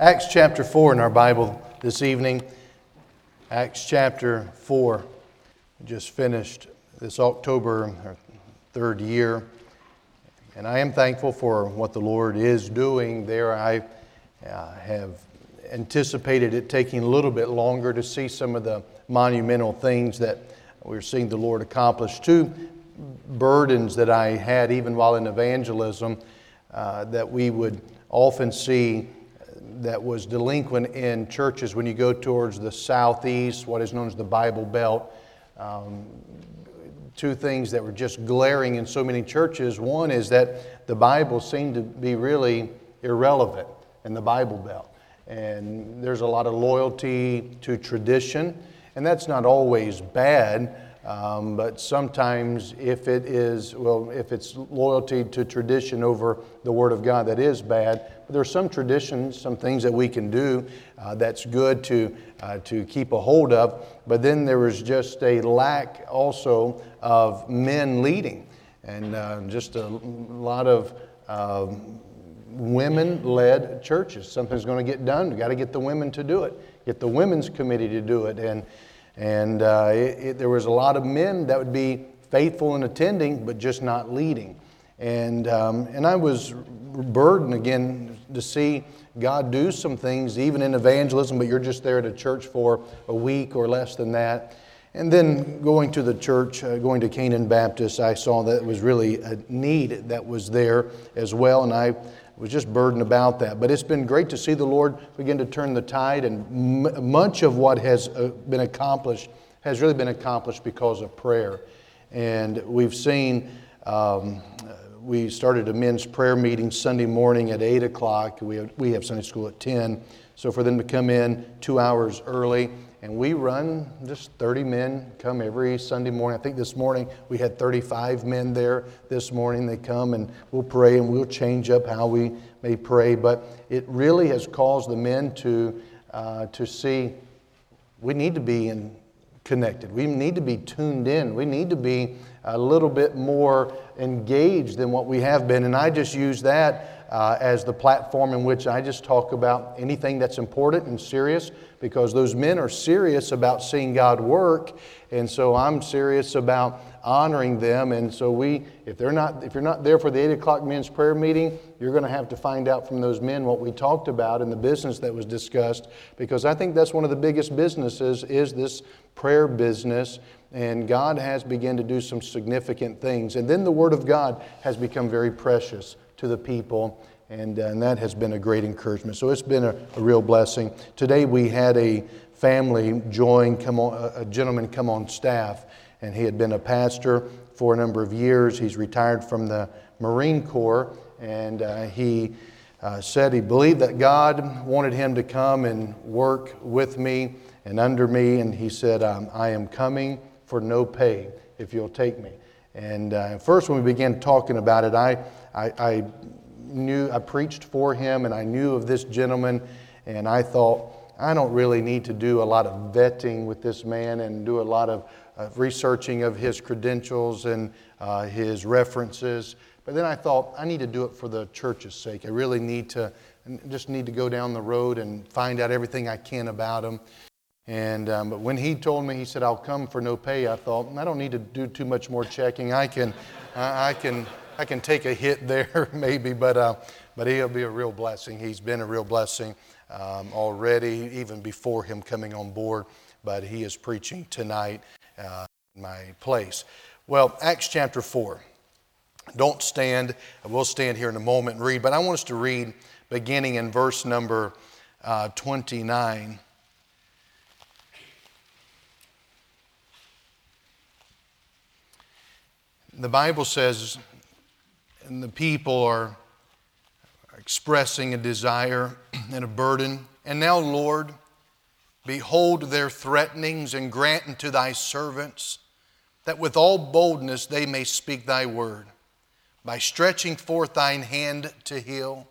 Acts chapter 4 in our Bible this evening. Acts chapter 4. We just finished this October, our third year. And I am thankful for what the Lord is doing there. I uh, have anticipated it taking a little bit longer to see some of the monumental things that we're seeing the Lord accomplish. Two burdens that I had, even while in evangelism, uh, that we would often see that was delinquent in churches when you go towards the southeast, what is known as the Bible Belt. Um, two things that were just glaring in so many churches. One is that the Bible seemed to be really irrelevant in the Bible Belt. And there's a lot of loyalty to tradition, and that's not always bad. Um, but sometimes, if it is, well, if it's loyalty to tradition over the Word of God, that is bad. But there are some traditions, some things that we can do uh, that's good to, uh, to keep a hold of. But then there was just a lack also of men leading, and uh, just a lot of um, women led churches. Something's going to get done. We've got to get the women to do it, get the women's committee to do it. And and uh, it, it, there was a lot of men that would be faithful in attending, but just not leading. And, um, and I was burdened again to see God do some things, even in evangelism, but you're just there at a church for a week or less than that. And then going to the church, uh, going to Canaan Baptist, I saw that it was really a need that was there as well. And I was just burdened about that. But it's been great to see the Lord begin to turn the tide, and m- much of what has uh, been accomplished has really been accomplished because of prayer. And we've seen, um, we started a men's prayer meeting Sunday morning at 8 o'clock. We have, we have Sunday school at 10. So for them to come in two hours early, and we run just 30 men come every Sunday morning. I think this morning we had 35 men there this morning. They come and we'll pray and we'll change up how we may pray. But it really has caused the men to, uh, to see we need to be in, connected. We need to be tuned in. We need to be a little bit more engaged than what we have been. And I just use that uh, as the platform in which I just talk about anything that's important and serious because those men are serious about seeing God work. And so I'm serious about honoring them. And so we, if they're not, if you're not there for the eight o'clock men's prayer meeting, you're going to have to find out from those men what we talked about and the business that was discussed. Because I think that's one of the biggest businesses is this prayer business. And God has begun to do some significant things. And then the Word of God has become very precious to the people, and, uh, and that has been a great encouragement. So it's been a, a real blessing. Today we had a family join, come on, a gentleman come on staff, and he had been a pastor for a number of years. He's retired from the Marine Corps, and uh, he uh, said he believed that God wanted him to come and work with me and under me, and he said, um, I am coming for no pay if you'll take me. And uh, first, when we began talking about it, I, I, I, knew I preached for him, and I knew of this gentleman, and I thought I don't really need to do a lot of vetting with this man and do a lot of uh, researching of his credentials and uh, his references. But then I thought I need to do it for the church's sake. I really need to just need to go down the road and find out everything I can about him. And um, but when he told me, he said, "I'll come for no pay." I thought I don't need to do too much more checking. I can, I, I can, I can take a hit there maybe, but uh, but he'll be a real blessing. He's been a real blessing um, already, even before him coming on board. But he is preaching tonight uh, in my place. Well, Acts chapter four. Don't stand. I will stand here in a moment and read, but I want us to read beginning in verse number uh, 29. The Bible says, and the people are expressing a desire and a burden. And now, Lord, behold their threatenings and grant unto thy servants that with all boldness they may speak thy word, by stretching forth thine hand to heal,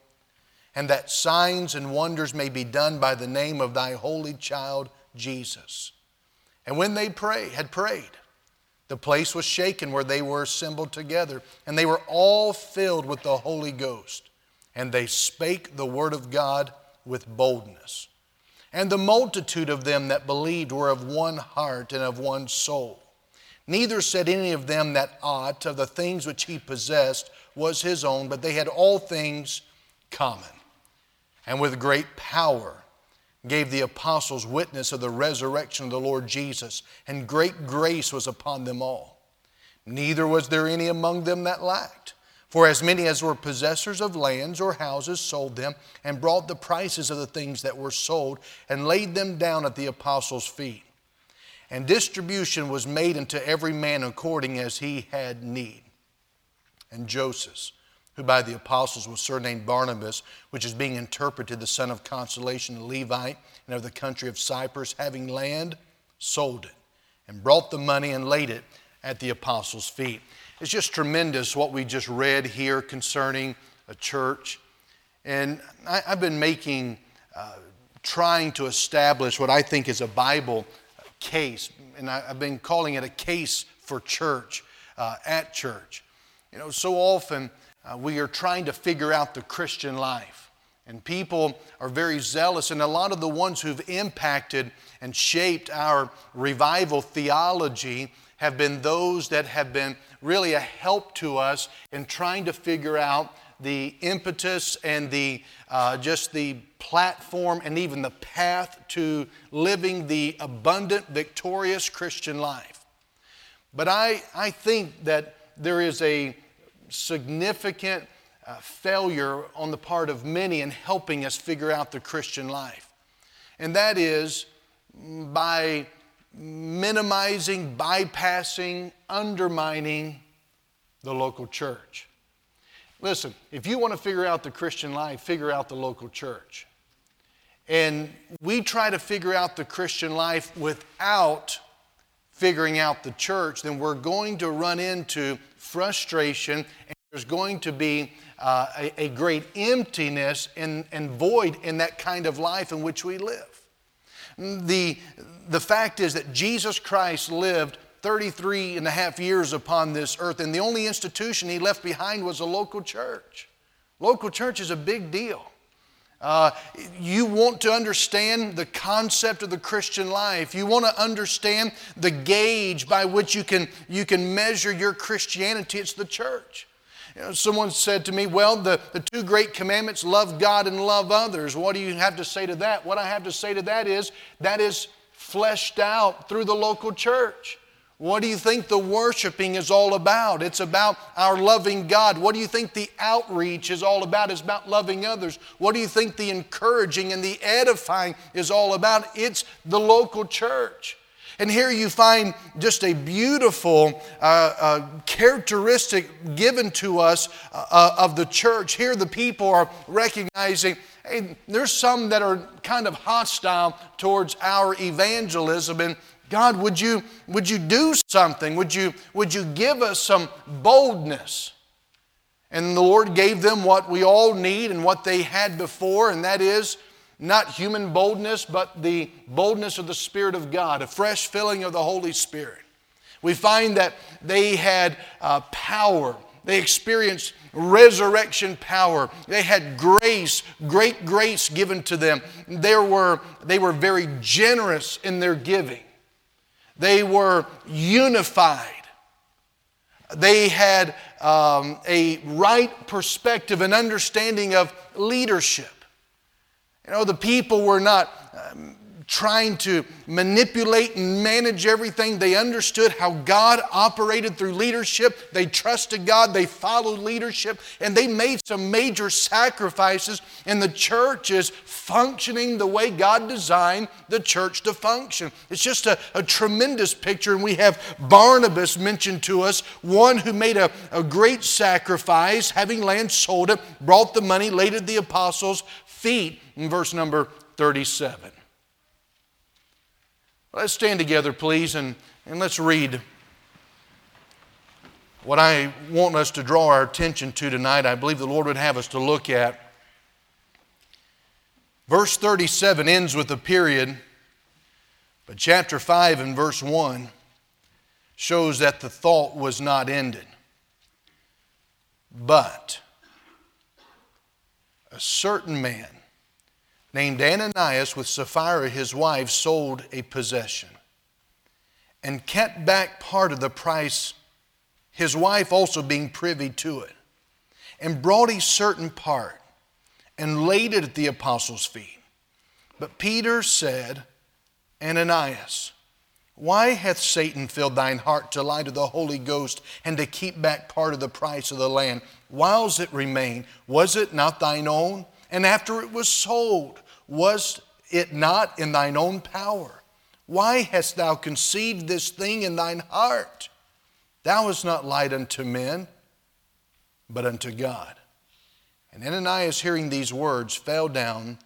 and that signs and wonders may be done by the name of thy holy child Jesus. And when they pray, had prayed, the place was shaken where they were assembled together, and they were all filled with the Holy Ghost. And they spake the word of God with boldness. And the multitude of them that believed were of one heart and of one soul. Neither said any of them that aught of the things which he possessed was his own, but they had all things common. And with great power gave the apostles witness of the resurrection of the Lord Jesus, and great grace was upon them all. Neither was there any among them that lacked. For as many as were possessors of lands or houses sold them, and brought the prices of the things that were sold, and laid them down at the apostles' feet. And distribution was made unto every man according as he had need. And Joseph, who by the apostles was surnamed Barnabas, which is being interpreted the son of consolation, a Levite, and of the country of Cyprus, having land, sold it, and brought the money and laid it at the apostles' feet. It's just tremendous what we just read here concerning a church. And I, have been making, uh, trying to establish what I think is a Bible case, and I, have been calling it a case for church, uh, at church. You know, so often uh, we are trying to figure out the Christian life. And people are very zealous, and a lot of the ones who've impacted and shaped our revival theology have been those that have been really a help to us in trying to figure out the impetus and the uh, just the platform and even the path to living the abundant, victorious Christian life. But I, I think that there is a significant uh, failure on the part of many in helping us figure out the Christian life. And that is by minimizing, bypassing, undermining the local church. Listen, if you want to figure out the Christian life, figure out the local church. And we try to figure out the Christian life without figuring out the church, then we're going to run into frustration and there's going to be uh, a, a, great emptiness and, and void in that kind of life in which we live. The, the fact is that Jesus Christ lived 33 and a half years upon this earth, and the only institution he left behind was a local church. Local church is a big deal. Uh, you want to understand the concept of the Christian life. You want to understand the gauge by which you can, you can measure your Christianity. It's the church. You know, someone said to me, Well, the, the two great commandments love God and love others. What do you have to say to that? What I have to say to that is that is fleshed out through the local church. What do you think the worshiping is all about? It's about our loving God. What do you think the outreach is all about? It's about loving others. What do you think the encouraging and the edifying is all about? It's the local church. And here you find just a beautiful uh, uh, characteristic given to us uh, uh of the church. Here the people are recognizing hey, there's some that are kind of hostile towards our evangelism, and God, would you, would you do something? Would you, would you give us some boldness? And the Lord gave them what we all need and what they had before, and that is not human boldness, but the boldness of the Spirit of God, a fresh filling of the Holy Spirit. We find that they had uh, power. They experienced resurrection power. They had grace, great grace given to them. There were, they were very generous in their giving. They were unified. They had um, a right perspective and understanding of leadership. You know, the people were not um, trying to manipulate and manage everything. They understood how God operated through leadership. They trusted God, they followed leadership, and they made some major sacrifices. And the church is functioning the way God designed the church to function. It's just a, a tremendous picture. And we have Barnabas mentioned to us, one who made a, a great sacrifice, having land sold it, brought the money, laid at the apostles' feet, in verse number 37. Let's stand together, please, and, and let's read what I want us to draw our attention to tonight. I believe the Lord would have us to look at. Verse 37 ends with a period, but chapter 5 and verse 1 shows that the thought was not ended. But a certain man named Ananias with Sapphira, his wife, sold a possession and kept back part of the price, his wife also being privy to it, and brought a certain part and laid it at the apostles' feet. But Peter said, Ananias, why hath Satan filled thine heart to lie to the Holy Ghost and to keep back part of the price of the land? Whiles it remained, was it not thine own? And after it was sold, was it not in thine own power? Why hast thou conceived this thing in thine heart? Thou hast not lied unto men, but unto God. And Ananias, hearing these words, fell down,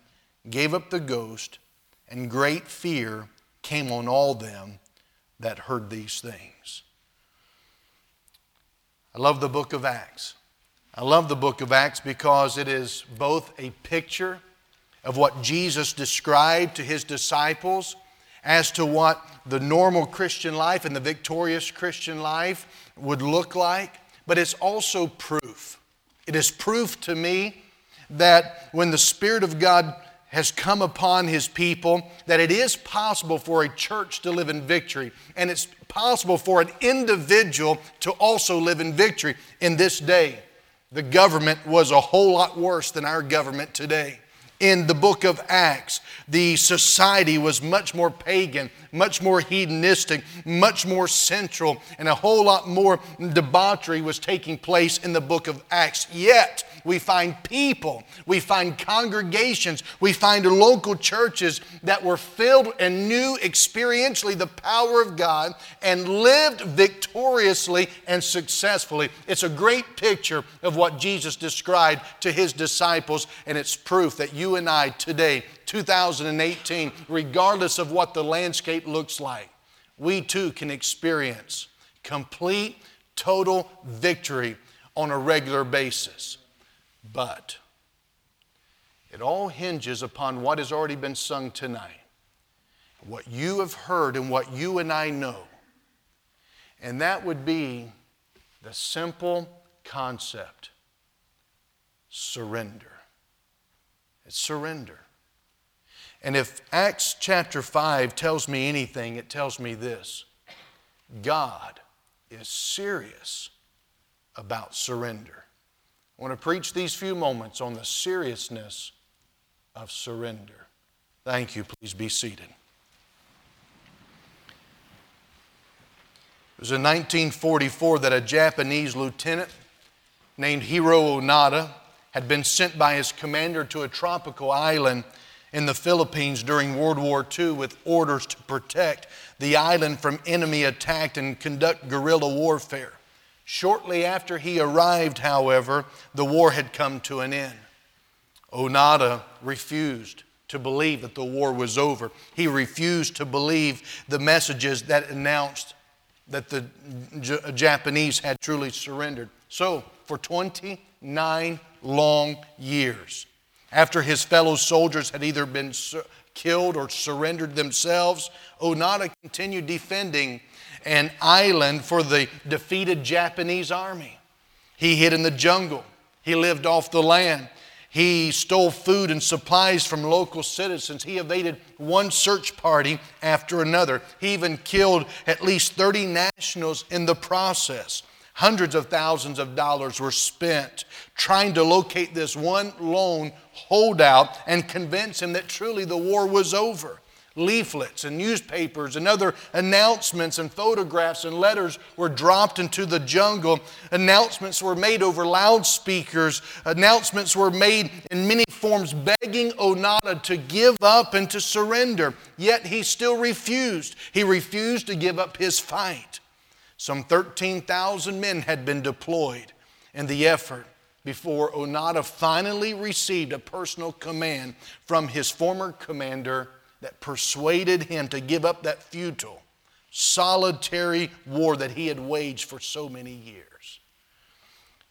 gave up the ghost, and great fear came on all them that heard these things. I love the book of Acts. I love the book of Acts because it is both a picture of what Jesus described to his disciples as to what the normal Christian life and the victorious Christian life would look like, but it's also proof. It is proof to me that when the Spirit of God has come upon his people that it is possible for a church to live in victory and it's possible for an individual to also live in victory in this day. The government was a whole lot worse than our government today in the book of Acts, the society was much more pagan, much more hedonistic, much more central, and a whole lot more debauchery was taking place in the book of Acts. Yet, we find people, we find congregations, we find local churches that were filled and knew experientially the power of God and lived victoriously and successfully. It's a great picture of what Jesus described to his disciples, and it's proof that you and I today, 2018, regardless of what the landscape looks like, we too can experience complete, total victory on a regular basis. But it all hinges upon what has already been sung tonight, what you have heard and what you and I know. And that would be the simple concept surrender. It's surrender. And if Acts chapter 5 tells me anything, it tells me this God is serious about surrender. I want to preach these few moments on the seriousness of surrender. Thank you. Please be seated. It was in 1944 that a Japanese lieutenant named Hiroo Onoda had been sent by his commander to a tropical island in the Philippines during World War II with orders to protect the island from enemy attack and conduct guerrilla warfare. Shortly after he arrived, however, the war had come to an end. Onoda refused to believe that the war was over. He refused to believe the messages that announced that the J- Japanese had truly surrendered. So, for 29 long years, after his fellow soldiers had either been killed or surrendered themselves, Onoda continued defending an island for the defeated Japanese army. He hid in the jungle, he lived off the land. He stole food and supplies from local citizens. He evaded one search party after another. He even killed at least 30 nationals in the process. Hundreds of thousands of dollars were spent trying to locate this one lone holdout and convince him that truly the war was over leaflets and newspapers and other announcements and photographs and letters were dropped into the jungle. Announcements were made over loudspeakers. Announcements were made in many forms begging Onoda to give up and to surrender. Yet he still refused. He refused to give up his fight. Some 13,000 men had been deployed in the effort before Onoda finally received a personal command from his former commander that persuaded him to give up that futile, solitary war that he had waged for so many years.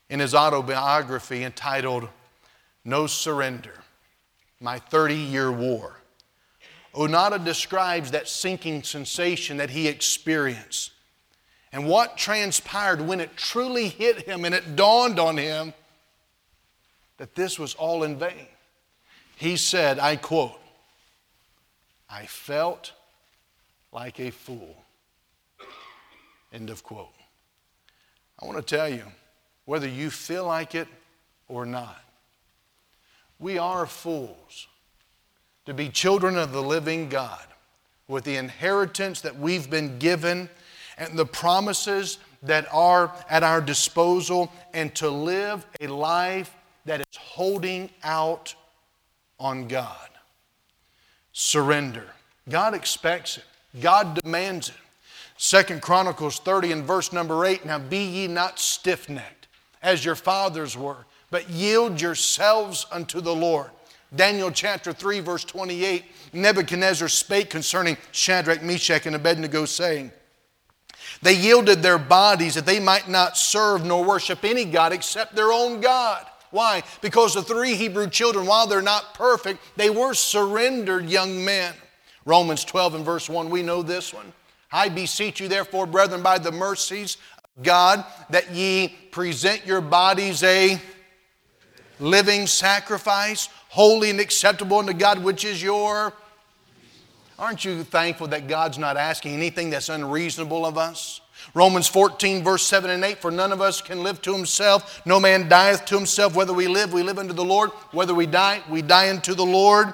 In his autobiography entitled No Surrender My 30 Year War, Onoda describes that sinking sensation that he experienced and what transpired when it truly hit him and it dawned on him that this was all in vain. he said, I quote, I felt like a fool. End of quote. I want to tell you, whether you feel like it or not, we are fools to be children of the living God with the inheritance that we've been given and the promises that are at our disposal and to live a life that is holding out on God. Surrender. God expects it. God demands it. Second Chronicles 30 and verse number 8 Now be ye not stiff necked, as your fathers were, but yield yourselves unto the Lord. Daniel chapter 3, verse 28 Nebuchadnezzar spake concerning Shadrach, Meshach, and Abednego, saying, They yielded their bodies that they might not serve nor worship any God except their own God. Why? Because the three Hebrew children, while they're not perfect, they were surrendered young men. Romans 12 and verse 1, we know this one. I beseech you, therefore, brethren, by the mercies of God, that ye present your bodies a living sacrifice, holy and acceptable unto God, which is your. Aren't you thankful that God's not asking anything that's unreasonable of us? Romans 14, verse 7 and 8 For none of us can live to himself, no man dieth to himself. Whether we live, we live unto the Lord. Whether we die, we die unto the Lord.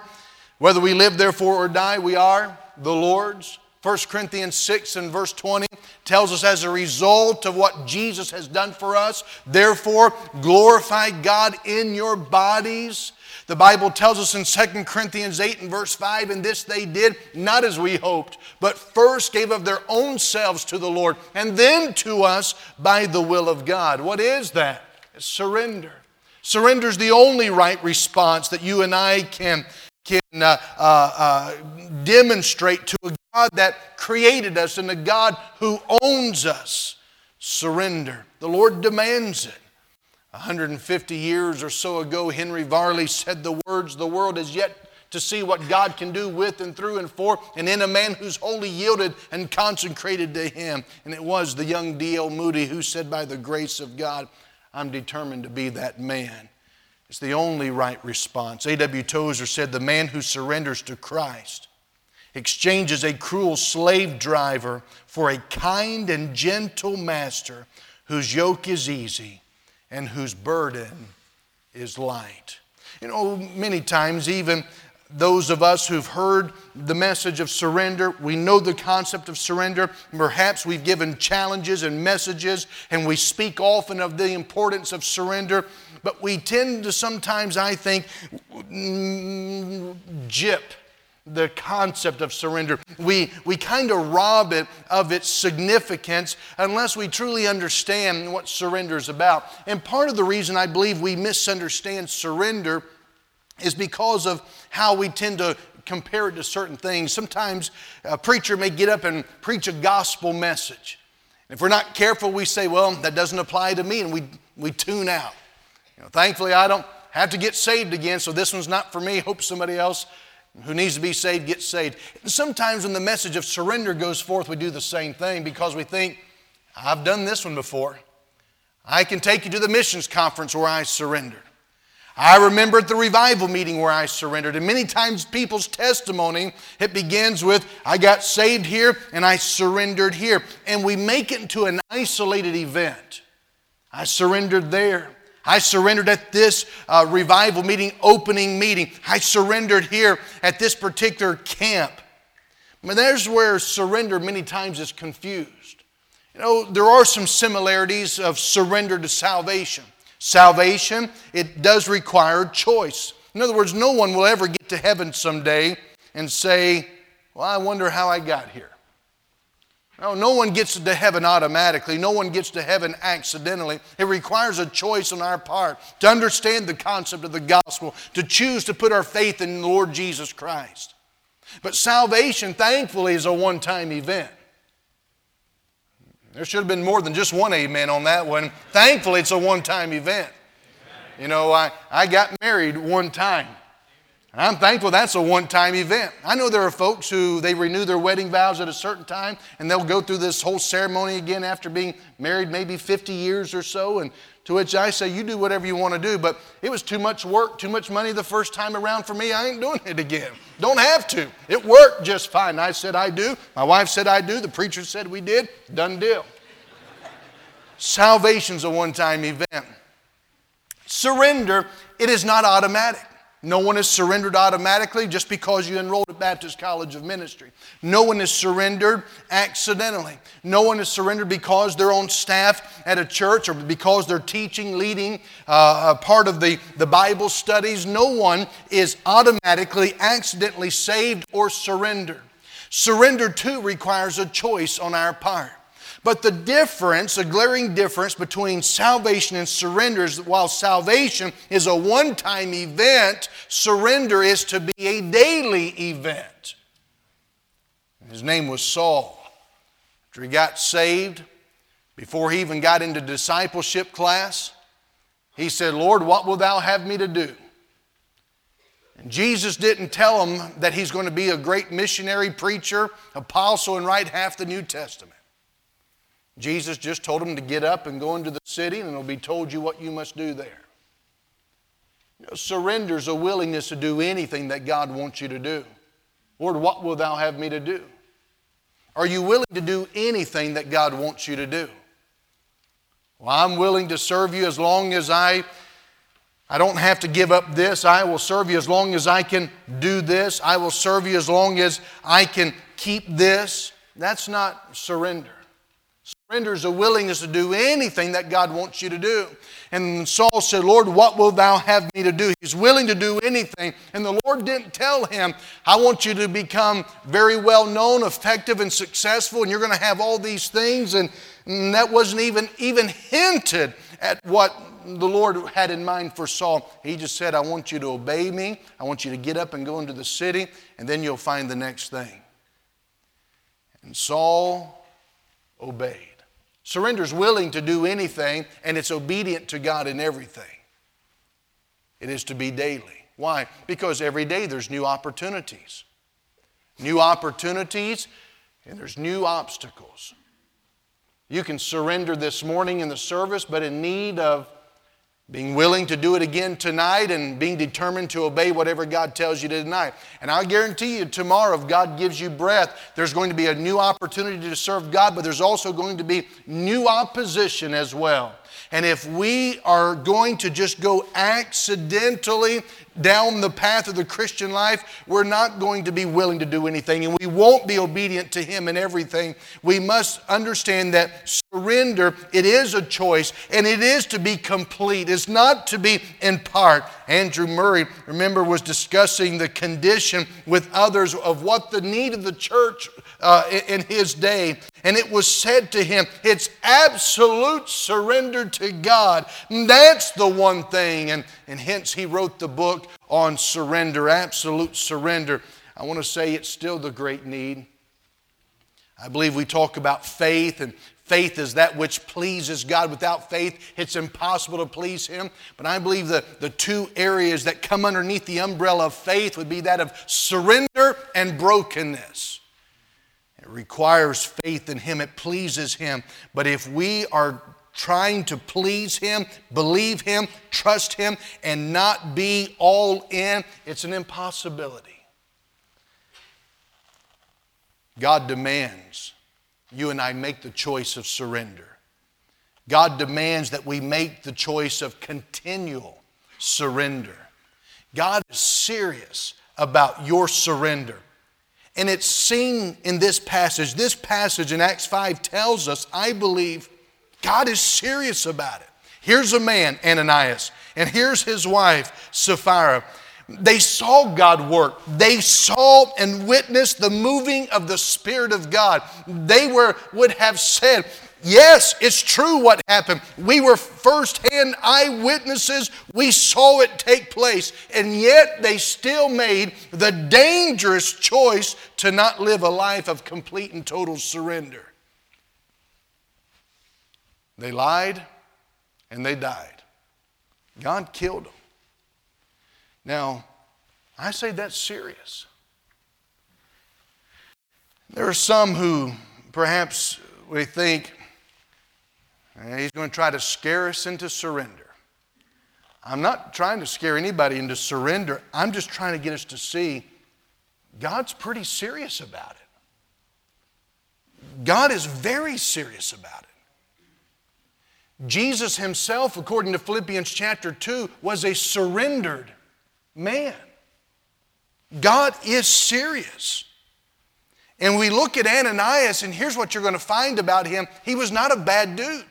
Whether we live, therefore, or die, we are the Lord's. 1 Corinthians 6 and verse 20 tells us as a result of what Jesus has done for us, therefore glorify God in your bodies. The Bible tells us in 2 Corinthians 8 and verse 5, and this they did not as we hoped, but first gave of their own selves to the Lord, and then to us by the will of God. What is that? It's surrender. Surrender is the only right response that you and I can can uh, uh, uh, demonstrate to a God that created us and a God who owns us. Surrender. The Lord demands it. 150 years or so ago, Henry Varley said the words, The world is yet to see what God can do with and through and for and in a man who's wholly yielded and consecrated to Him. And it was the young D.L. Moody who said, By the grace of God, I'm determined to be that man. It's the only right response. A.W. Tozer said, The man who surrenders to Christ exchanges a cruel slave driver for a kind and gentle master whose yoke is easy and whose burden is light. You know, many times, even those of us who've heard the message of surrender, we know the concept of surrender. Perhaps we've given challenges and messages, and we speak often of the importance of surrender. But we tend to sometimes, I think, mm, jip the concept of surrender. We, we kind of rob it of its significance unless we truly understand what surrender is about. And part of the reason I believe we misunderstand surrender is because of how we tend to compare it to certain things. Sometimes a preacher may get up and preach a gospel message. If we're not careful, we say, well, that doesn't apply to me, and we, we tune out. You know, thankfully, I don't have to get saved again, so this one's not for me. Hope somebody else who needs to be saved gets saved. Sometimes when the message of surrender goes forth, we do the same thing because we think, I've done this one before. I can take you to the missions conference where I surrendered. I remember at the revival meeting where I surrendered. And many times people's testimony, it begins with, I got saved here and I surrendered here. And we make it into an isolated event. I surrendered there. I surrendered at this uh, revival meeting, opening meeting. I surrendered here at this particular camp. I mean, there's where surrender many times is confused. You know, there are some similarities of surrender to salvation. Salvation, it does require choice. In other words, no one will ever get to heaven someday and say, Well, I wonder how I got here. No, no one gets to heaven automatically. No one gets to heaven accidentally. It requires a choice on our part to understand the concept of the gospel, to choose to put our faith in the Lord Jesus Christ. But salvation, thankfully, is a one time event. There should have been more than just one amen on that one. Thankfully, it's a one time event. You know, I, I got married one time. I'm thankful that's a one time event. I know there are folks who they renew their wedding vows at a certain time and they'll go through this whole ceremony again after being married maybe 50 years or so. And To which I say, You do whatever you want to do, but it was too much work, too much money the first time around for me. I ain't doing it again. Don't have to. It worked just fine. I said, I do. My wife said, I do. The preacher said, We did. Done deal. Salvation's a one time event. Surrender, it is not automatic. No one is surrendered automatically just because you enrolled at Baptist College of Ministry. No one is surrendered accidentally. No one is surrendered because they're on staff at a church or because they're teaching, leading uh, a part of the, the Bible studies. No one is automatically, accidentally saved or surrendered. Surrender too requires a choice on our part. But the difference, a glaring difference between salvation and surrender is that while salvation is a one time event, surrender is to be a daily event. His name was Saul. After he got saved, before he even got into discipleship class, he said, Lord, what will thou have me to do? And Jesus didn't tell him that he's going to be a great missionary, preacher, apostle, and write half the New Testament. Jesus just told him to get up and go into the city, and it'll be told you what you must do there. You know, surrender is a willingness to do anything that God wants you to do. Lord, what will thou have me to do? Are you willing to do anything that God wants you to do? Well, I'm willing to serve you as long as I I don't have to give up this. I will serve you as long as I can do this. I will serve you as long as I can keep this. That's not surrender. Surrender is a willingness to do anything that God wants you to do. And Saul said, Lord, what will thou have me to do? He's willing to do anything. And the Lord didn't tell him, I want you to become very well known, effective, and successful, and you're going to have all these things. And, and that wasn't even, even hinted at what the Lord had in mind for Saul. He just said, I want you to obey me. I want you to get up and go into the city, and then you'll find the next thing. And Saul obeyed. Surrender is willing to do anything, and it's obedient to God in everything. It is to be daily. Why? Because every day there's new opportunities. New opportunities, and there's new obstacles. You can surrender this morning in the service, but in need of being willing to do it again tonight and being determined to obey whatever God tells you tonight. And I guarantee you, tomorrow, if God gives you breath, there's going to be a new opportunity to serve God, but there's also going to be new opposition as well. And if we are going to just go accidentally down the path of the Christian life, we're not going to be willing to do anything and we won't be obedient to Him in everything. We must understand that surrender, it is a choice and it is to be complete. It's not to be in part. Andrew Murray, remember, was discussing the condition with others of what the need of the church uh, in his day. And it was said to him, it's absolute surrender to God. That's the one thing. And, and hence he wrote the book on surrender, absolute surrender. I want to say it's still the great need. I believe we talk about faith, and faith is that which pleases God. Without faith, it's impossible to please Him. But I believe the, the two areas that come underneath the umbrella of faith would be that of surrender and brokenness. It requires faith in Him, it pleases Him. But if we are trying to please Him, believe Him, trust Him, and not be all in, it's an impossibility. God demands you and I make the choice of surrender. God demands that we make the choice of continual surrender. God is serious about your surrender. And it's seen in this passage. This passage in Acts 5 tells us, I believe, God is serious about it. Here's a man, Ananias, and here's his wife, Sapphira. They saw God work. They saw and witnessed the moving of the Spirit of God. They were, would have said, Yes, it's true what happened. We were firsthand eyewitnesses. We saw it take place. And yet they still made the dangerous choice to not live a life of complete and total surrender. They lied and they died. God killed them. Now, I say that's serious. There are some who perhaps we think he's going to try to scare us into surrender. I'm not trying to scare anybody into surrender. I'm just trying to get us to see God's pretty serious about it. God is very serious about it. Jesus himself, according to Philippians chapter 2, was a surrendered man. God is serious. And we look at Ananias, and here's what you're going to find about him he was not a bad dude.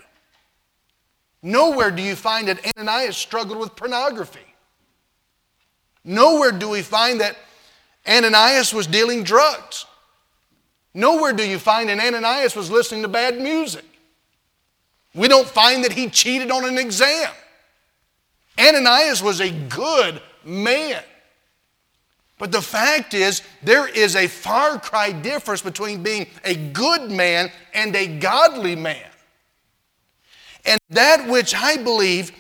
Nowhere do you find that Ananias struggled with pornography. Nowhere do we find that Ananias was dealing drugs. Nowhere do you find that Ananias was listening to bad music. We don't find that he cheated on an exam. Ananias was a good man. But the fact is, there is a far cry difference between being a good man and a godly man. And that which I believe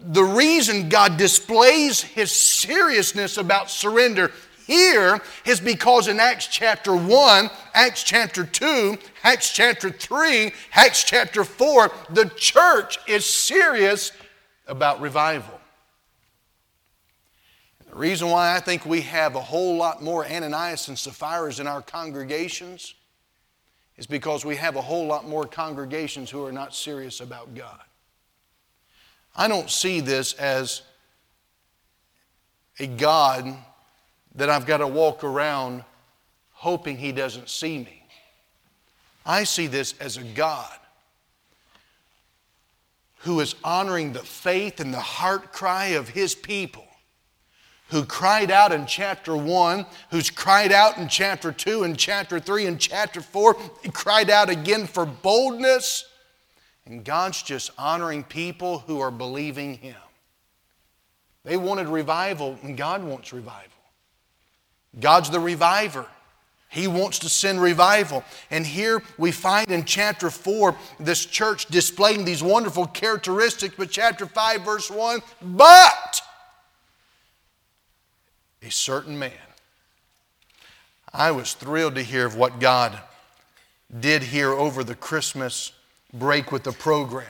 the reason God displays his seriousness about surrender here is because in Acts chapter 1, Acts chapter 2, Acts chapter 3, Acts chapter 4, the church is serious about revival. The reason why I think we have a whole lot more Ananias and Sapphiras in our congregations is because we have a whole lot more congregations who are not serious about God. I don't see this as a God that I've got to walk around hoping He doesn't see me. I see this as a God who is honoring the faith and the heart cry of His people who cried out in chapter 1, who's cried out in chapter 2, and chapter 3, and chapter 4. He cried out again for boldness. And God's just honoring people who are believing Him. They wanted revival, and God wants revival. God's the reviver. He wants to send revival. And here we find in chapter 4 this church displaying these wonderful characteristics, but chapter 5, verse 1 but a certain man. I was thrilled to hear of what God did here over the Christmas break with the program.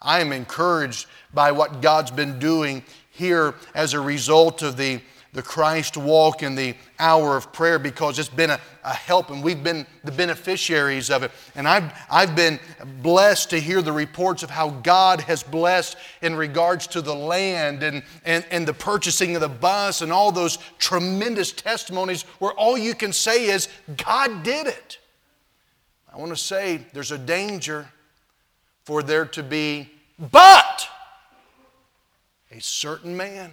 I am encouraged by what God's been doing here as a result of the the Christ walk and the hour of prayer because it's been a, a, help and we've been the beneficiaries of it. And I've, I've been blessed to hear the reports of how God has blessed in regards to the land and, and, and the purchasing of the bus and all those tremendous testimonies where all you can say is, God did it. I want to say there's a danger for there to be, but a certain man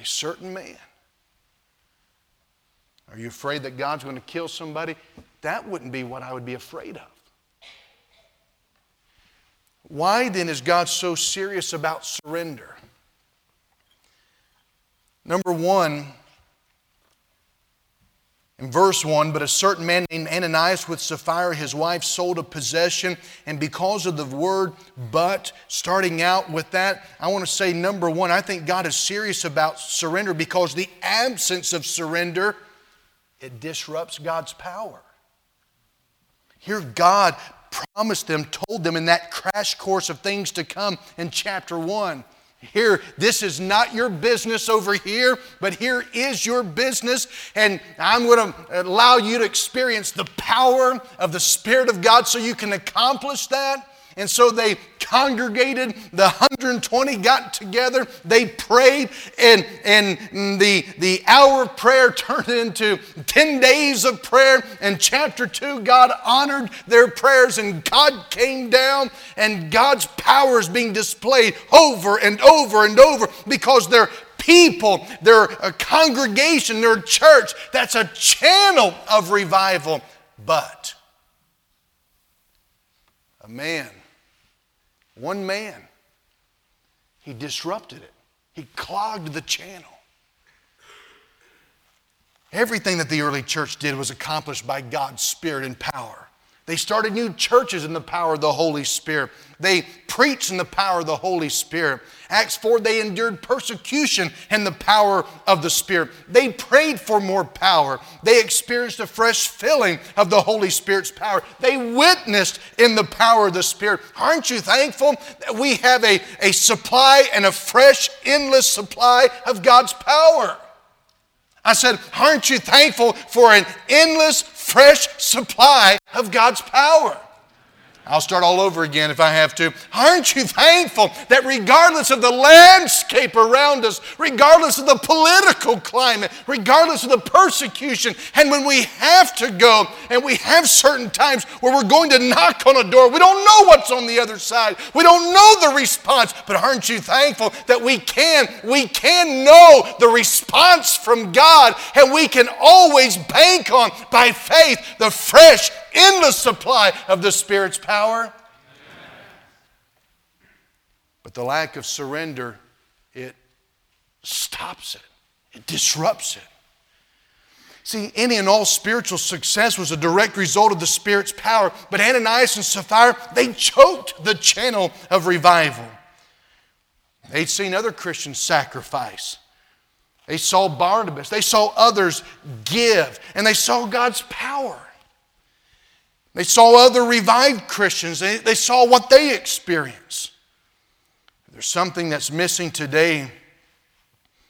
a certain man. Are you afraid that God's going to kill somebody? That wouldn't be what I would be afraid of. Why then is God so serious about surrender? Number one, in verse 1, but a certain man named Ananias with Sapphira, his wife, sold a possession. And because of the word but, starting out with that, I want to say number one, I think God is serious about surrender because the absence of surrender, it disrupts God's power. Here, God promised them, told them in that crash course of things to come in chapter 1 here, this is not your business over here, but here is your business. And I'm going to allow you to experience the power of the Spirit of God so you can accomplish that. And so they congregated, the 120 got together, they prayed, and, and the, the hour of prayer turned into 10 days of prayer. And chapter 2, God honored their prayers, and God came down, and God's power is being displayed over and over and over because their people, their uh, congregation, their church, that's a channel of revival. But a man one man. He disrupted it, he clogged the channel. Everything that the early church did was accomplished by God's Spirit and power. They started new churches in the power of the Holy Spirit. They preached in the power of the Holy Spirit. Acts 4, they endured persecution in the power of the Spirit. They prayed for more power. They experienced a fresh filling of the Holy Spirit's power. They witnessed in the power of the Spirit. Aren't you thankful that we have a, a supply and a fresh, endless supply of God's power? I said, Aren't you thankful for an endless, fresh supply of God's power? I'll start all over again if I have to. Aren't you thankful that regardless of the landscape around us, regardless of the political climate, regardless of the persecution, and when we have to go and we have certain times where we're going to knock on a door, we don't know what's on the other side. We don't know the response, but aren't you thankful that we can we can know the response from God and we can always bank on by faith the fresh endless supply of the Spirit's power. But the lack of surrender, it stops it, it disrupts it. See, any and all spiritual success was a direct result of the Spirit's power, but Ananias and Sapphira, they choked the channel of revival. They'd seen other Christians sacrifice. They saw Barnabas, they saw others give, and they saw God's power. They saw other revived Christians, they, they saw what they experienced. There's something that's missing today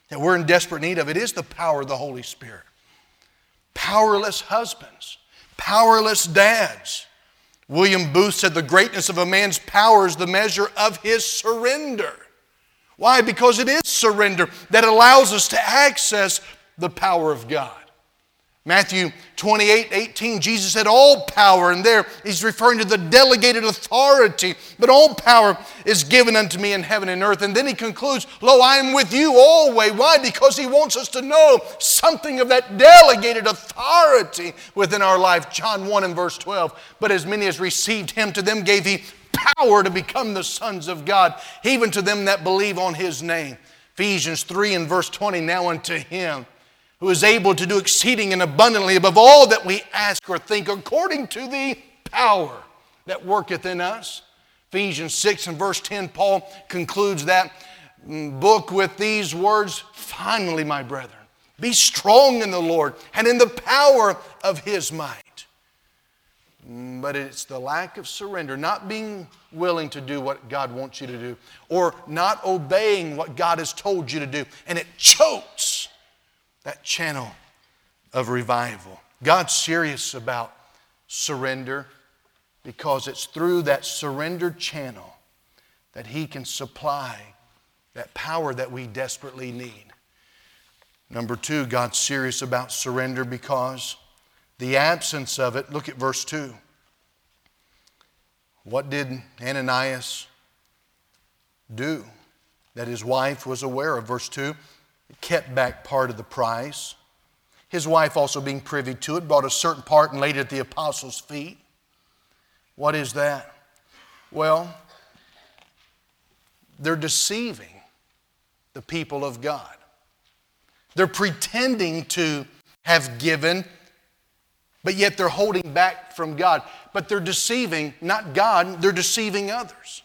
that we're in desperate need of. It is the power of the Holy Spirit. Powerless husbands, powerless dads. William Booth said the greatness of a man's power is the measure of his surrender. Why? Because it is surrender that allows us to access the power of God. Matthew 28 18, Jesus said, All power, and there he's referring to the delegated authority, but all power is given unto me in heaven and earth. And then he concludes, Lo, I am with you always. Why? Because he wants us to know something of that delegated authority within our life. John 1 and verse 12. But as many as received him, to them gave he power to become the sons of God, even to them that believe on his name. Ephesians 3 and verse 20, now unto him who is able to do exceeding and abundantly above all that we ask or think, according to the power that worketh in us. Ephesians 6 and verse 10, Paul concludes that book with these words Finally, my brethren, be strong in the Lord and in the power of his might. But it's the lack of surrender, not being willing to do what God wants you to do, or not obeying what God has told you to do, and it chokes that channel of revival. God's serious about surrender because it's through that surrendered channel that He can supply that power that we desperately need. Number two, God's serious about surrender because the absence of it, look at verse 2. What did Ananias do that his wife was aware of? Verse 2 kept back part of the price. His wife, also being privy to it, brought a certain part and laid it at the apostles' feet. What is that? Well, they're deceiving the people of God. They're pretending to have given, but yet they're holding back from God. But they're deceiving not God, they're deceiving others.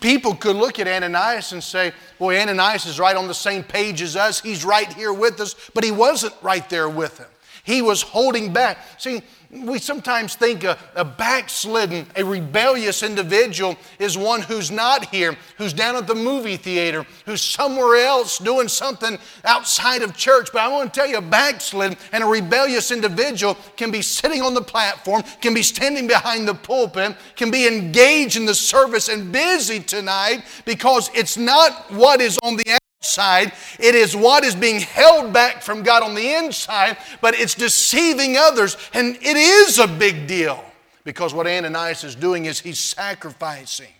People could look at Ananias and say, Boy, Ananias is right on the same page as us. He's right here with us. But he wasn't right there with him. He was holding back. See, we sometimes think a, a, backslidden, a rebellious individual is one who's not here, who's down at the movie theater, who's somewhere else doing something outside of church. But I want to tell you, a backslidden and a rebellious individual can be sitting on the platform, can be standing behind the pulpit, can be engaged in the service and busy tonight because it's not what is on the outside. It is what is being held back from God on the inside, but it's deceiving others. And it is a big deal because what Ananias is doing is he's sacrificing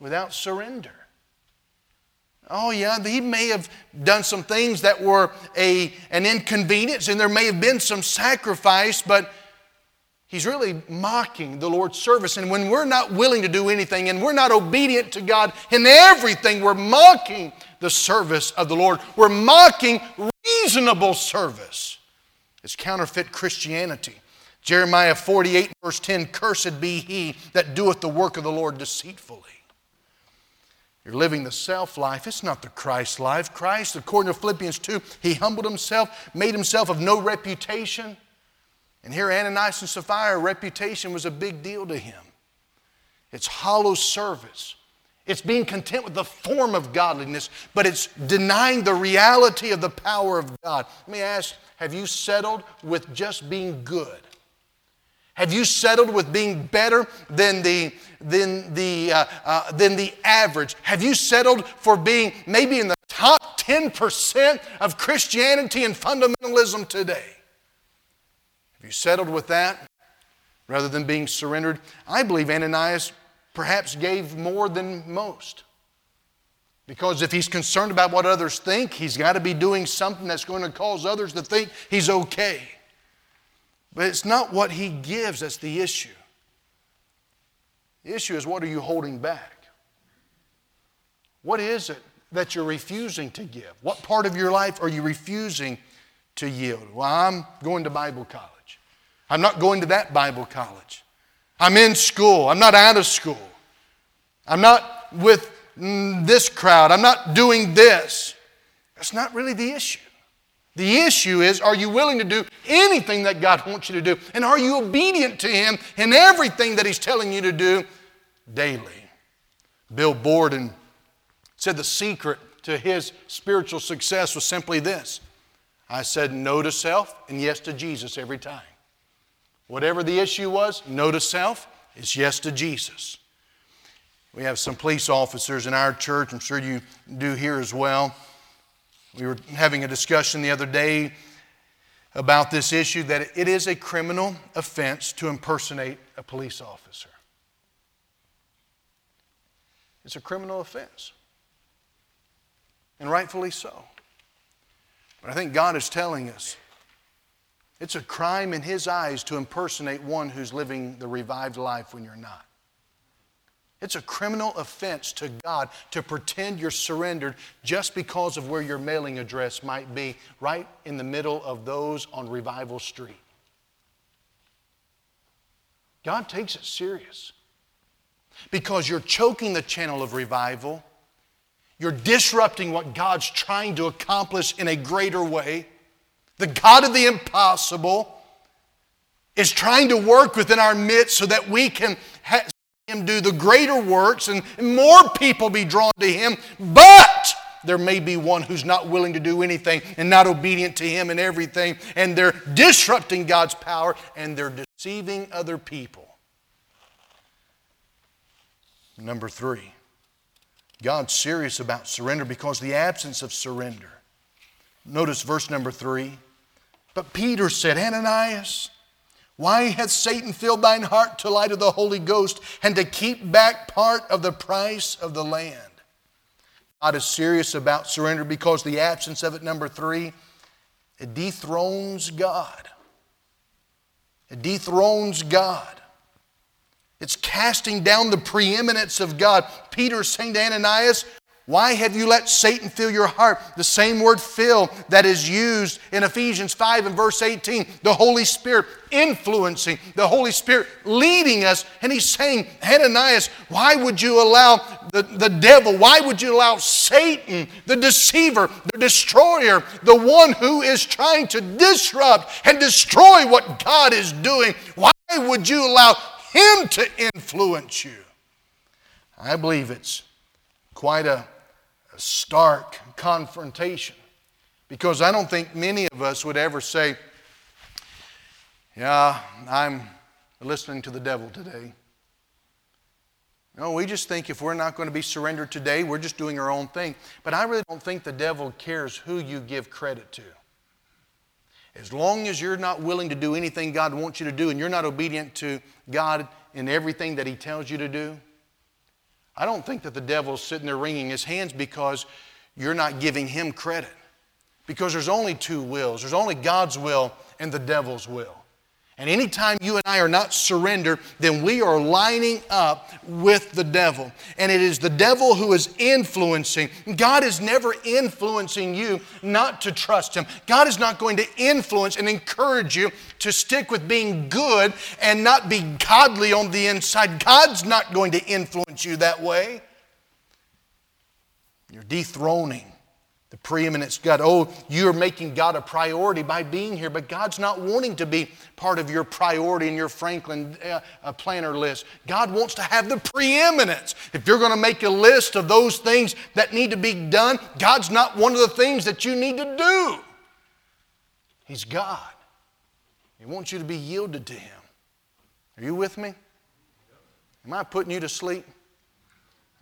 without surrender. Oh, yeah, he may have done some things that were a, an inconvenience, and there may have been some sacrifice, but He's really mocking the Lord's service. And when we're not willing to do anything and we're not obedient to God in everything, we're mocking the service of the Lord. We're mocking reasonable service. It's counterfeit Christianity. Jeremiah 48, verse 10 Cursed be he that doeth the work of the Lord deceitfully. You're living the self life. It's not the Christ life. Christ, according to Philippians 2, he humbled himself, made himself of no reputation. And here, Ananias and Sapphira, reputation was a big deal to him. It's hollow service. It's being content with the form of godliness, but it's denying the reality of the power of God. Let me ask have you settled with just being good? Have you settled with being better than the, than the, uh, uh, than the average? Have you settled for being maybe in the top 10% of Christianity and fundamentalism today? Have you settled with that rather than being surrendered? I believe Ananias perhaps gave more than most. Because if he's concerned about what others think, he's got to be doing something that's going to cause others to think he's okay. But it's not what he gives that's the issue. The issue is what are you holding back? What is it that you're refusing to give? What part of your life are you refusing to yield? Well, I'm going to Bible college. I'm not going to that Bible college. I'm in school. I'm not out of school. I'm not with mm, this crowd. I'm not doing this. That's not really the issue. The issue is are you willing to do anything that God wants you to do? And are you obedient to Him in everything that He's telling you to do daily? Bill Borden said the secret to his spiritual success was simply this I said no to self and yes to Jesus every time. Whatever the issue was, no to self is yes to Jesus. We have some police officers in our church, I'm sure you do here as well. We were having a discussion the other day about this issue that it is a criminal offense to impersonate a police officer. It's a criminal offense. And rightfully so. But I think God is telling us it's a crime in His eyes to impersonate one who's living the revived life when you're not. It's a criminal offense to God to pretend you're surrendered just because of where your mailing address might be, right in the middle of those on Revival Street. God takes it serious because you're choking the channel of revival. You're disrupting what God's trying to accomplish in a greater way. The God of the impossible is trying to work within our midst so that we can ha- him do the greater works and more people be drawn to him. But there may be one who's not willing to do anything and not obedient to him in everything, and they're disrupting God's power and they're deceiving other people. Number three, God's serious about surrender because the absence of surrender. Notice verse number three. But Peter said, Ananias, why hath Satan filled thine heart to lie to the Holy Ghost and to keep back part of the price of the land? God is serious about surrender because the absence of it, number three, it dethrones God. It dethrones God. It's casting down the preeminence of God. Peter saying to Ananias, why have you let Satan fill your heart? The same word fill that is used in Ephesians 5 and verse 18. The Holy Spirit influencing, the Holy Spirit leading us. And he's saying, Ananias, why would you allow the, the devil, why would you allow Satan, the deceiver, the destroyer, the one who is trying to disrupt and destroy what God is doing, why would you allow him to influence you? I believe it's quite a stark confrontation. Because I don't think many of us would ever say, Yeah, I'm listening to the devil today. No, we just think if we're not going to be surrendered today, we're just doing our own thing. But I really don't think the devil cares who you give credit to. As long as you're not willing to do anything God wants you to do and you're not obedient to God in everything that He tells you to do, I don't think that the devil's sitting there wringing his hands because you're not giving him credit. Because there's only two wills there's only God's will and the devil's will. And anytime you and I are not surrendered, then we are lining up with the devil. And it is the devil who is influencing. God is never influencing you not to trust him. God is not going to influence and encourage you to stick with being good and not be godly on the inside. God's not going to influence you that way. You're dethroning preeminence God. Oh, you're making God a priority by being here, but God's not wanting to be part of your priority in your Franklin uh, uh, planner list. God wants to have the preeminence. If you're going to make a list of those things that need to be done, God's not one of the things that you need to do. He's God. He wants you to be yielded to Him. Are you with me? Am I putting you to sleep?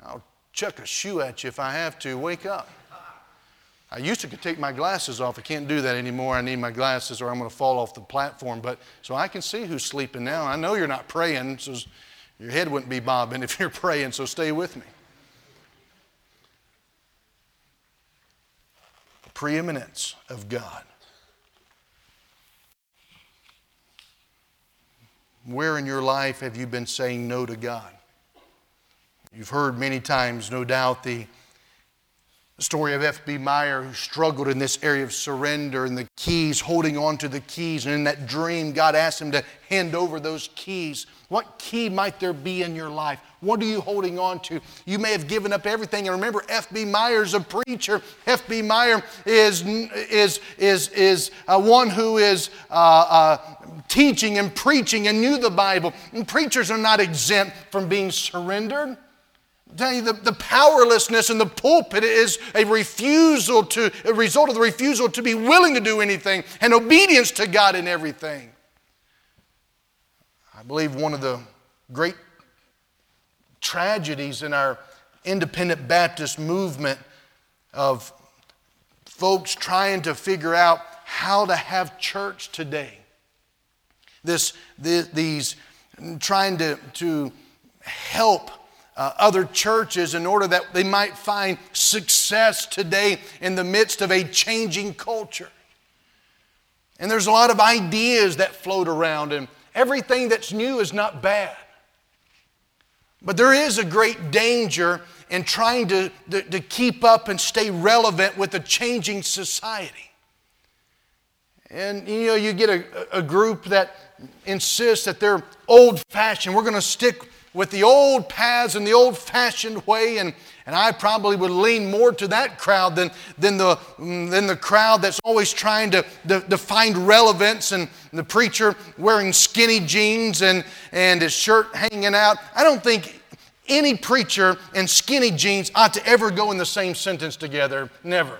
I'll chuck a shoe at you if I have to. Wake up. I used to take my glasses off. I can't do that anymore. I need my glasses or I'm going to fall off the platform. But so I can see who's sleeping now. I know you're not praying, so your head wouldn't be bobbing if you're praying, so stay with me. Preeminence of God. Where in your life have you been saying no to God? You've heard many times, no doubt, the the story of F.B. Meyer, who struggled in this area of surrender and the keys, holding on to the keys. And in that dream, God asked him to hand over those keys. What key might there be in your life? What are you holding on to? You may have given up everything. And remember, F.B. Meyer's a preacher. F.B. Meyer is, is, is, is uh, one who is uh, uh, teaching and preaching and knew the Bible. And preachers are not exempt from being surrendered tell you, the, the powerlessness in the pulpit is a refusal to, a result of the refusal to be willing to do anything and obedience to God in everything. I believe one of the great tragedies in our independent Baptist movement of folks trying to figure out how to have church today. This, this these trying to, to help uh, other churches in order that they might find success today in the midst of a changing culture. And there's a lot of ideas that float around, and everything that's new is not bad. But there is a great danger in trying to, to, to keep up and stay relevant with a changing society. And you know, you get a, a group that insists that they're old fashioned. We're going to stick with the old paths and the old fashioned way. And, and I probably would lean more to that crowd than, than, the, mm, than the crowd that's always trying to, to, to find relevance and the preacher wearing skinny jeans and, and his shirt hanging out. I don't think any preacher and skinny jeans ought to ever go in the same sentence together. Never.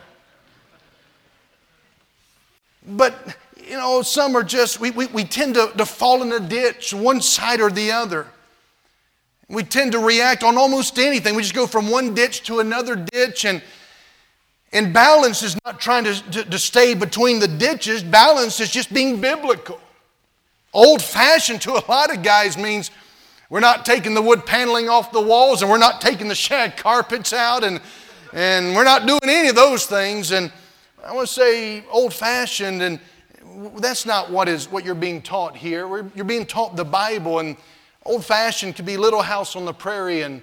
But, you know, some are just, we, we, we tend to, to fall in a ditch, one side or the other. We tend to react on almost anything. We just go from one ditch to another ditch. And, and balance is not trying to, to, to stay between the ditches, balance is just being biblical. Old fashioned to a lot of guys means we're not taking the wood paneling off the walls and we're not taking the shag carpets out and, and we're not doing any of those things. And I want to say old fashioned, and that's not what, is, what you're being taught here. You're being taught the Bible and Old fashioned could be Little House on the Prairie, and,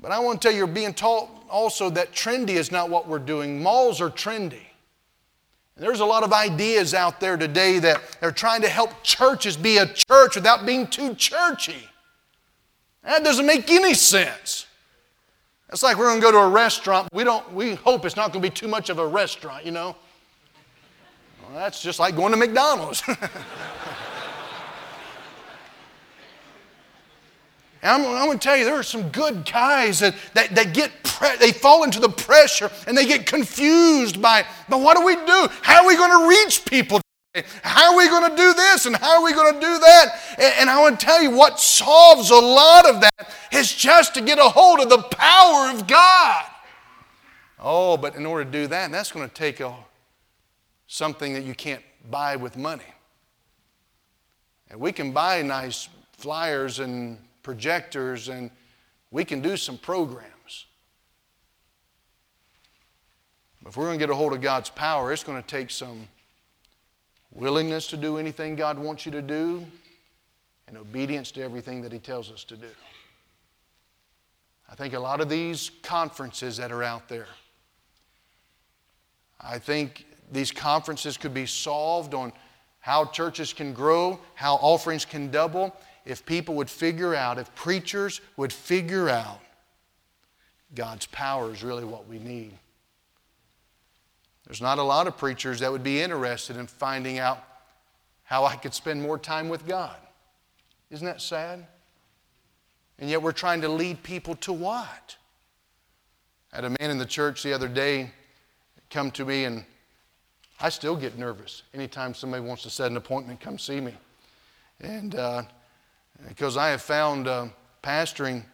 but I want to tell you, you're being taught also that trendy is not what we're doing. Malls are trendy. And there's a lot of ideas out there today that they're trying to help churches be a church without being too churchy. That doesn't make any sense. It's like we're going to go to a restaurant. We, don't, we hope it's not going to be too much of a restaurant, you know? Well, that's just like going to McDonald's. And I'm, I'm going to tell you, there are some good guys that, that, that get, pre- they fall into the pressure and they get confused by, but what do we do? How are we going to reach people? How are we going to do this and how are we going to do that? And, and I want to tell you what solves a lot of that is just to get a hold of the power of God. Oh, but in order to do that, that's going to take a, something that you can't buy with money. And we can buy nice flyers and projectors, and we can do some programs. But if we're going to get a hold of God's power, it's going to take some willingness to do anything God wants you to do, and obedience to everything that He tells us to do. I think a lot of these conferences that are out there, I think these conferences could be solved on how churches can grow, how offerings can double, if people would figure out, if preachers would figure out God's power is really what we need. There's not a lot of preachers that would be interested in finding out how I could spend more time with God. Isn't that sad? And yet we're trying to lead people to what? I had a man in the church the other day come to me, and I still get nervous anytime somebody wants to set an appointment, come see me. And uh, because I have found uh, pastoring,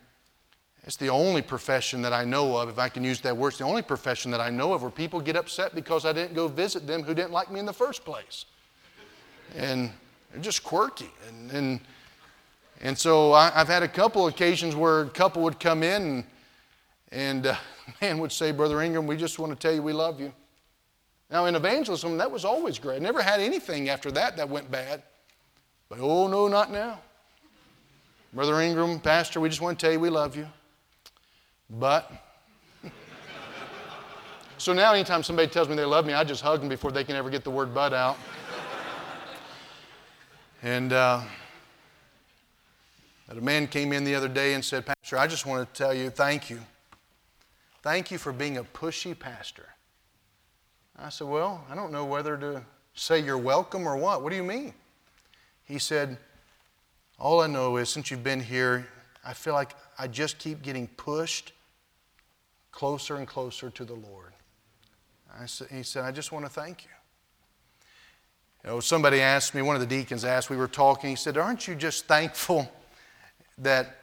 it's the only profession that I know of, if I can use that word, it's the only profession that I know of where people get upset because I didn't go visit them who didn't like me in the first place. And they're just quirky. And, and, and so I, have had a couple occasions where a couple would come in and, and uh, man would say, Brother Ingram, we just want to tell you we love you. Now, in evangelism, that was always great. I never had anything after that that went bad. But oh, no, not now. Brother Ingram, Pastor, we just want to tell you we love you. But. so now, anytime somebody tells me they love me, I just hug them before they can ever get the word but out. and uh, a man came in the other day and said, Pastor, I just want to tell you thank you. Thank you for being a pushy pastor. I said, Well, I don't know whether to say you're welcome or what. What do you mean? He said, All I know is since you've been here, I feel like I just keep getting pushed closer and closer to the Lord. Said, he said, I just want to thank you. You know, somebody asked me, one of the deacons asked, we were talking, he said, Aren't you just thankful that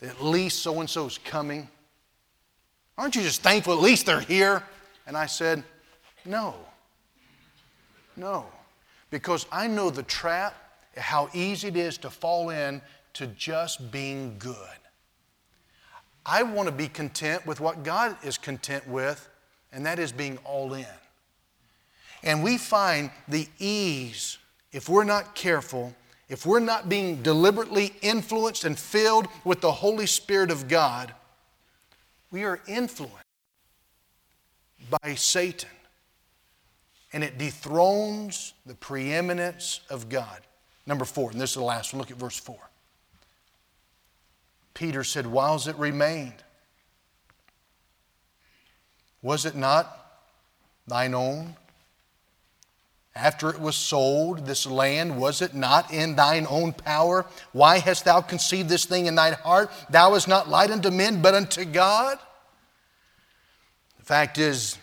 at least so and so is coming? Aren't you just thankful at least they're here? And I said, No. No. Because I know the trap, how easy it is to fall in to just being good. I want to be content with what God is content with, and that is being all in. And we find the ease, if we're not careful, if we're not being deliberately influenced and filled with the Holy Spirit of God, we are influenced by Satan. And it dethrones the preeminence of God. Number four, and this is the last one. Look at verse four. Peter said, Whiles it remained, was it not thine own? After it was sold, this land, was it not in thine own power? Why hast thou conceived this thing in thine heart? Thou hast not light unto men, but unto God? The fact is,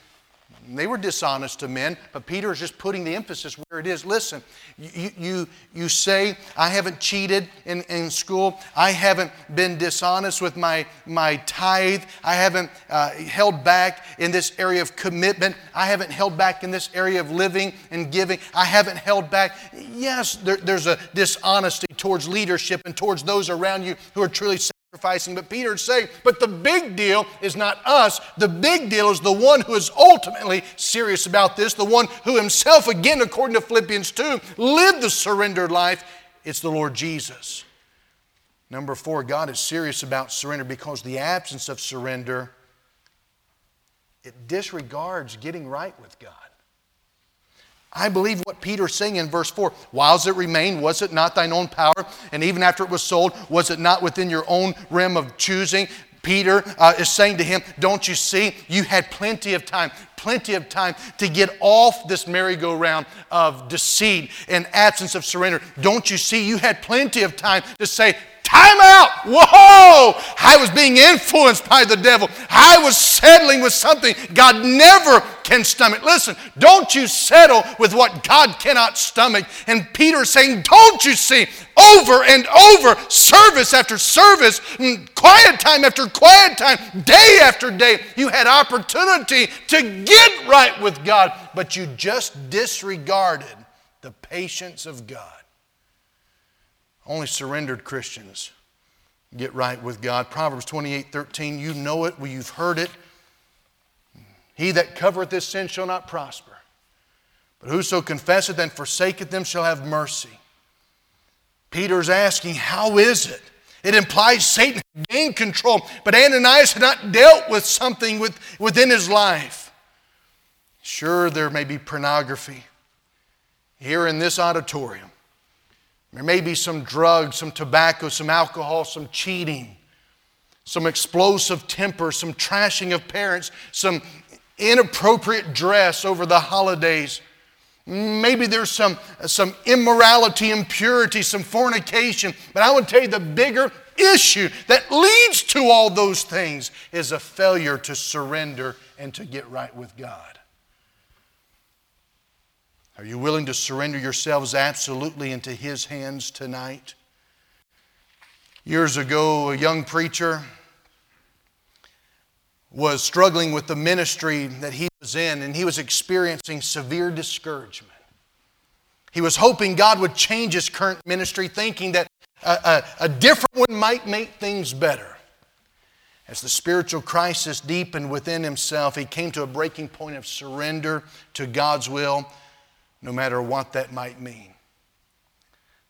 they were dishonest to men, but Peter is just putting the emphasis where it is. Listen, you, you, you say, I haven't cheated in, in school. I haven't been dishonest with my, my tithe. I haven't uh, held back in this area of commitment. I haven't held back in this area of living and giving. I haven't held back. Yes, there, there's a dishonesty towards leadership and towards those around you who are truly sacrificing. But Peter is saying, but the big deal is not us. The big deal is the one who is ultimately serious about this, the one who himself, again, according to Philippians 2, lived the surrendered life. It's the Lord Jesus. Number four, God is serious about surrender because the absence of surrender, it disregards getting right with God. I believe what Peter's saying in verse 4 Whiles it remained, was it not thine own power? And even after it was sold, was it not within your own realm of choosing? Peter uh, is saying to him, Don't you see? You had plenty of time, plenty of time to get off this merry-go-round of deceit and absence of surrender. Don't you see? You had plenty of time to say, Time out! Whoa! I was being influenced by the devil. I was settling with something God never can stomach. Listen, don't you settle with what God cannot stomach. And Peter saying, Don't you see? Over and over, service after service, mm, quiet time after quiet time, day after day, you had opportunity to get right with God, but you just disregarded the patience of God. Only surrendered Christians get right with God. Proverbs 28 13, you know it, well, you've heard it. He that covereth his sin shall not prosper. But whoso confesseth and forsaketh them shall have mercy. Peter's asking, How is it? It implies Satan gained control, but Ananias had not dealt with something with, within his life. Sure, there may be pornography here in this auditorium. There may be some drugs, some tobacco, some alcohol, some cheating, some explosive temper, some trashing of parents, some inappropriate dress over the holidays. Maybe there's some, some immorality, impurity, some fornication. But I would tell you the bigger issue that leads to all those things is a failure to surrender and to get right with God. Are you willing to surrender yourselves absolutely into His hands tonight? Years ago, a young preacher was struggling with the ministry that he was in, and he was experiencing severe discouragement. He was hoping God would change his current ministry, thinking that a, a, a different one might make things better. As the spiritual crisis deepened within himself, he came to a breaking point of surrender to God's will, no matter what that might mean.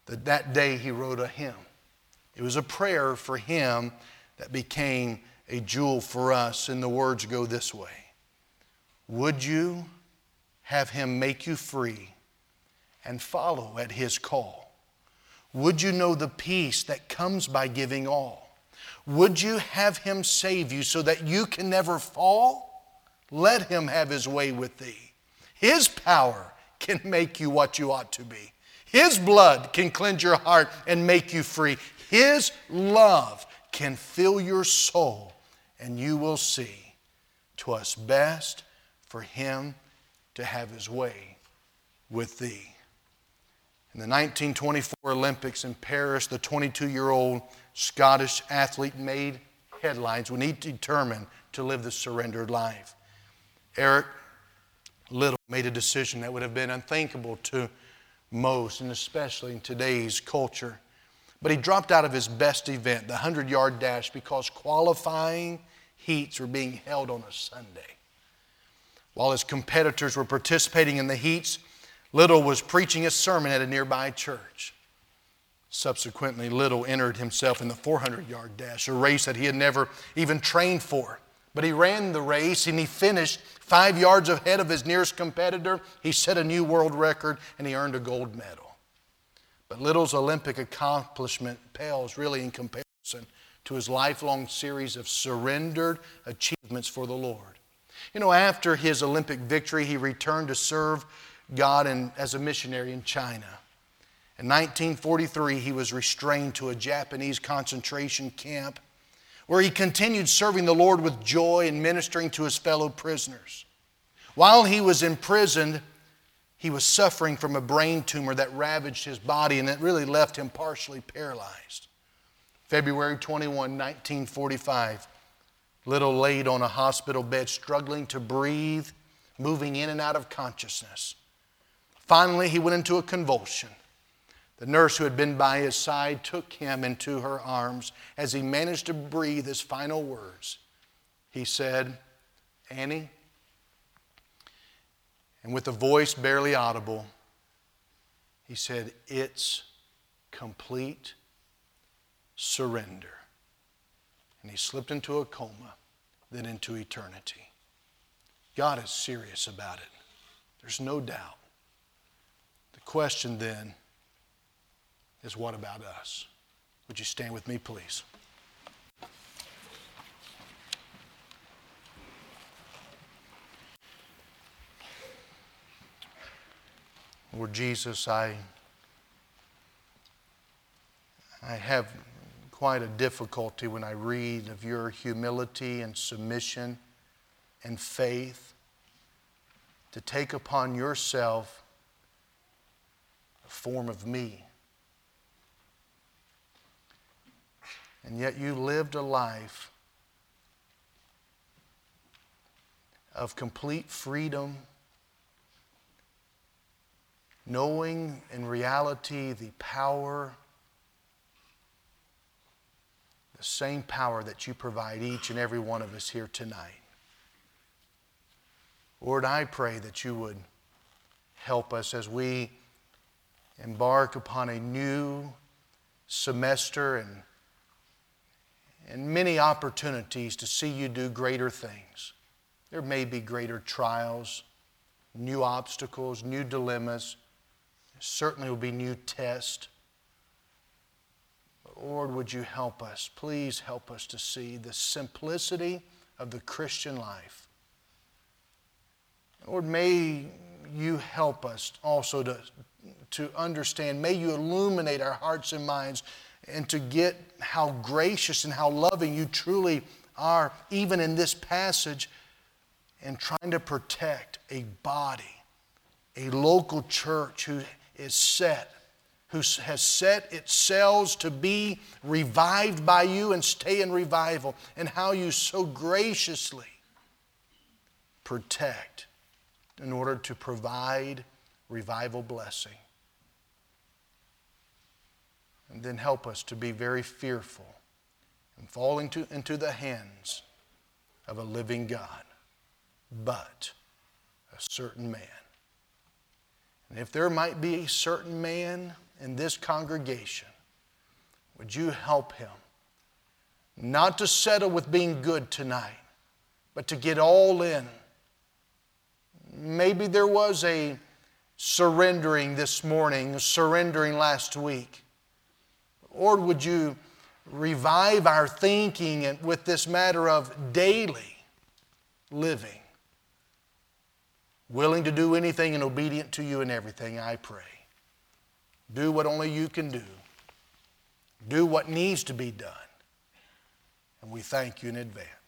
That that day he wrote a hymn. It was a prayer for him that became a jewel for us, and the words go this way Would you have him make you free and follow at his call? Would you know the peace that comes by giving all? Would you have him save you so that you can never fall? Let him have his way with thee. His power can make you what you ought to be. His blood can cleanse your heart and make you free. His love can fill your soul and you will see twas best for him to have his way with thee. In the 1924 Olympics in Paris, the 22 year old Scottish athlete made headlines when he determined to live the surrendered life. Eric Liddell made a decision that would have been unthinkable to most, and especially in today's culture. But he dropped out of his best event, the 100 yard dash, because qualifying heats were being held on a Sunday. While his competitors were participating in the heats, Liddell was preaching a sermon at a nearby church. Subsequently, Liddell entered himself in the 400 yard dash, a race that he had never even trained for. But he ran the race and he finished five yards ahead of his nearest competitor. He set a new world record and he earned a gold medal. But Liddell's Olympic accomplishment pales really in comparison to his lifelong series of surrendered achievements for the Lord. You know, after his Olympic victory, he returned to serve God in, as a missionary in China. In 1943, he was restrained to a Japanese concentration camp where he continued serving the Lord with joy and ministering to his fellow prisoners. While he was imprisoned, he was suffering from a brain tumor that ravaged his body and that really left him partially paralyzed. February 21, 1945, Liddell laid on a hospital bed, struggling to breathe, moving in and out of consciousness. Finally, he went into a convulsion. The nurse who had been by his side took him into her arms as he managed to breathe his final words. He said, Annie, and with a voice barely audible, he said, It's complete surrender. And he slipped into a coma, then into eternity. God is serious about it. There's no doubt. The question then is what about us? Would you stand with me, please? Lord Jesus, I, I have quite a difficulty when I read of your humility and submission and faith to take upon yourself a form of me. And yet you lived a life of complete freedom knowing in reality the power, the same power that you provide each and every one of us here tonight. Lord, I pray that you would help us as we embark upon a new semester and, and many opportunities to see you do greater things. There may be greater trials, new obstacles, new dilemmas. There certainly will be new tests. But Lord, would you help us? Please help us to see the simplicity of the Christian life. Lord, may you help us also to, to understand. May you illuminate our hearts and minds and to get how gracious and how loving you truly are, even in this passage, and trying to protect a body, a local church who is set, who has set itself to be revived by you and stay in revival, and how you so graciously protect in order to provide revival blessing. And then help us to be very fearful and fall into, into the hands of a living God, but a certain man. And if there might be a certain man in this congregation, would you help him not to settle with being good tonight, but to get all in Maybe there was a surrendering this morning, surrendering last week. Lord, would you revive our thinking with this matter of daily living? Willing to do anything and obedient to you in everything, I pray. Do what only you can do. Do what needs to be done. And we thank you in advance.